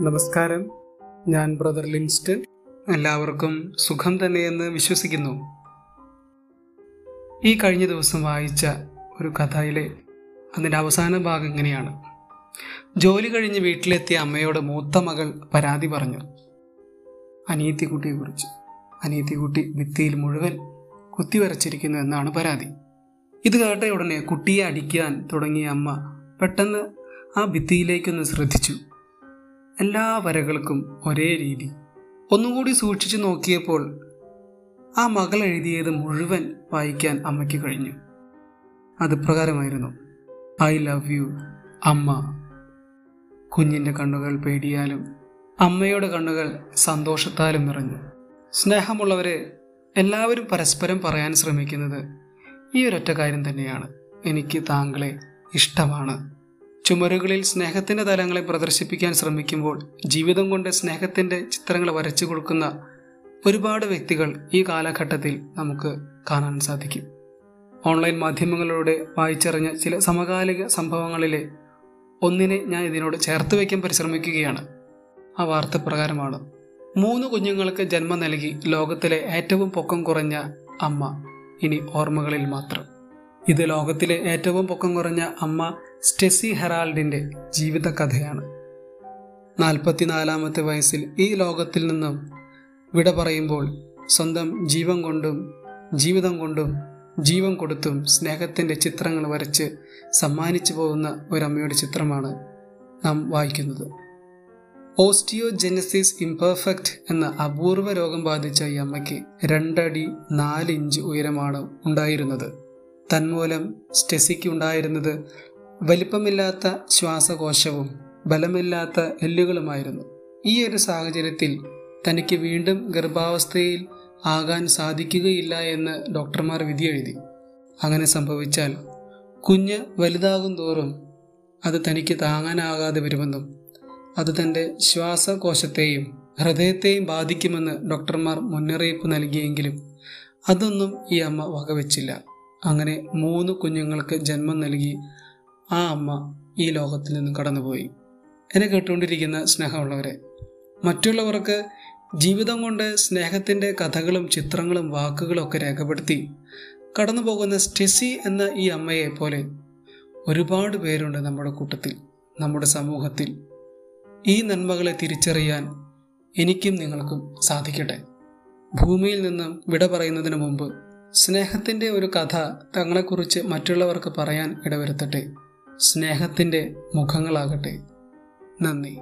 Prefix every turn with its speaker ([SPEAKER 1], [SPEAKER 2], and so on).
[SPEAKER 1] നമസ്കാരം. ഞാൻ ബ്രദർ ലിൻസ്റ്റൺ. എല്ലാവർക്കും സുഖം തന്നെയെന്ന് വിശ്വസിക്കുന്നു. ഈ കഴിഞ്ഞ ദിവസം വായിച്ച ഒരു കഥയിലെ അതിന്റെ അവസാന ഭാഗം ഇങ്ങനെയാണ്. ജോലി കഴിഞ്ഞ് വീട്ടിലെത്തിയ അമ്മയോട് മൂത്ത മകൾ പരാതി പറഞ്ഞു. അനിയത്തിക്കുട്ടിയെക്കുറിച്ച് അനിയത്തിക്കുട്ടി ഭിത്തിയിൽ മുഴുവൻ കുത്തിവരച്ചിരിക്കുന്നു എന്നാണ് പരാതി. ഇത് കേട്ട ഉടനെ കുട്ടിയെ അടിക്കാൻ തുടങ്ങിയ അമ്മ പെട്ടെന്ന് ആ ഭിത്തിയിലേക്കൊന്ന് ശ്രദ്ധിച്ചു. എല്ലാ വരകൾക്കും ഒരേ രീതി. ഒന്നുകൂടി സൂക്ഷിച്ചു നോക്കിയപ്പോൾ ആ മകൾ എഴുതിയത് മുഴുവൻ വായിക്കാൻ അമ്മയ്ക്ക് കഴിഞ്ഞു. അത് പ്രകാരമായിരുന്നു. ഐ ലവ് യു അമ്മ. കുഞ്ഞിന്റെ കണ്ണുകൾ പേടിയാലും അമ്മയുടെ കണ്ണുകൾ സന്തോഷത്താലും നിറഞ്ഞു. സ്നേഹമുള്ളവരെ എല്ലാവരും പരസ്പരം പറയാൻ ശ്രമിക്കുന്നത് ഈ ഒരൊറ്റ കാര്യം തന്നെയാണ്. എനിക്ക് താങ്കളെ ഇഷ്ടമാണ്. ചുമരുകളിൽ സ്നേഹത്തിന്റെ തലങ്ങളെ പ്രദർശിപ്പിക്കാൻ ശ്രമിക്കുമ്പോൾ ജീവിതം കൊണ്ട് സ്നേഹത്തിന്റെ ചിത്രങ്ങൾ വരച്ചു കൊടുക്കുന്ന ഒരുപാട് വ്യക്തികൾ ഈ കാലഘട്ടത്തിൽ നമുക്ക് കാണാൻ സാധിക്കും. ഓൺലൈൻ മാധ്യമങ്ങളിലൂടെ വായിച്ചറിഞ്ഞ ചില സമകാലിക സംഭവങ്ങളിലെ ഒന്നിനെ ഞാൻ ഇതിനോട് ചേർത്ത് വയ്ക്കാൻ പരിശ്രമിക്കുകയാണ്. ആ വാർത്ത പ്രകാരമാണ്. മൂന്ന് കുഞ്ഞുങ്ങൾക്ക് ജന്മം നൽകി ലോകത്തിലെ ഏറ്റവും പൊക്കം കുറഞ്ഞ അമ്മ ഇനി ഓർമ്മകളിൽ മാത്രം. ഇത് ലോകത്തിലെ ഏറ്റവും പൊക്കം കുറഞ്ഞ അമ്മ സ്റ്റെസി ഹെറാൾഡിന്റെ ജീവിതകഥയാണ്. നാൽപ്പത്തിനാലാമത്തെ വയസ്സിൽ ഈ ലോകത്തിൽ നിന്നും വിട പറയുമ്പോൾ സ്വന്തം ജീവൻ കൊണ്ടും ജീവിതം കൊണ്ടും ജീവൻ കൊടുത്തും സ്നേഹത്തിന്റെ ചിത്രങ്ങൾ വരച്ച് സമ്മാനിച്ചു പോകുന്ന ഒരമ്മയുടെ ചിത്രമാണ് നാം വായിക്കുന്നത്. ഓസ്റ്റിയോജെനസിസ് ഇംപെർഫെക്റ്റ് എന്ന അപൂർവ രോഗം ബാധിച്ച ഈ അമ്മയ്ക്ക് രണ്ടടി നാല് ഇഞ്ച് ഉയരമാണ് ഉണ്ടായിരുന്നത്. തന്മൂലം സ്റ്റെസിക്ക് ഉണ്ടായിരുന്നത് വലിപ്പമില്ലാത്ത ശ്വാസകോശവും ബലമില്ലാത്ത എല്ലുകളുമായിരുന്നു. ഈ ഒരു സാഹചര്യത്തിൽ തനിക്ക് വീണ്ടും ഗർഭാവസ്ഥയിൽ ആകാൻ സാധിക്കുകയില്ല എന്ന് ഡോക്ടർമാർ വിധിയെഴുതി. അങ്ങനെ സംഭവിച്ചാൽ കുഞ്ഞ് വലുതാകും തോറും അത് തനിക്ക് താങ്ങാനാകാതെ വരുമെന്നും അത് തന്റെ ശ്വാസകോശത്തെയും ഹൃദയത്തെയും ബാധിക്കുമെന്ന് ഡോക്ടർമാർ മുന്നറിയിപ്പ് നൽകിയെങ്കിലും അതൊന്നും ഈ അമ്മ വകവെച്ചില്ല. അങ്ങനെ മൂന്ന് കുഞ്ഞുങ്ങൾക്ക് ജന്മം നൽകി ആ അമ്മ ഈ ലോകത്തിൽ നിന്നും കടന്നുപോയി. എന്നെ കേട്ടുകൊണ്ടിരിക്കുന്ന സ്നേഹമുള്ളവരെ മറ്റുള്ളവർക്ക് ജീവിതം കൊണ്ട് സ്നേഹത്തിന്റെ കഥകളും ചിത്രങ്ങളും വാക്കുകളും ഒക്കെ രേഖപ്പെടുത്തി കടന്നു പോകുന്ന സ്റ്റെസി എന്ന ഈ അമ്മയെ പോലെ ഒരുപാട് പേരുണ്ട് നമ്മുടെ കൂട്ടത്തിൽ നമ്മുടെ സമൂഹത്തിൽ. ഈ നന്മകളെ തിരിച്ചറിയാൻ എനിക്കും നിങ്ങൾക്കും സാധിക്കട്ടെ. ഭൂമിയിൽ നിന്നും വിട പറയുന്നതിന് മുമ്പ് സ്നേഹത്തിന്റെ ഒരു കഥ തങ്ങളെക്കുറിച്ച് മറ്റുള്ളവർക്ക് പറയാൻ ഇടവരുത്തട്ടെ. സ്നേഹത്തിന്റെ മുഖങ്ങളാകട്ടെ. നന്ദി.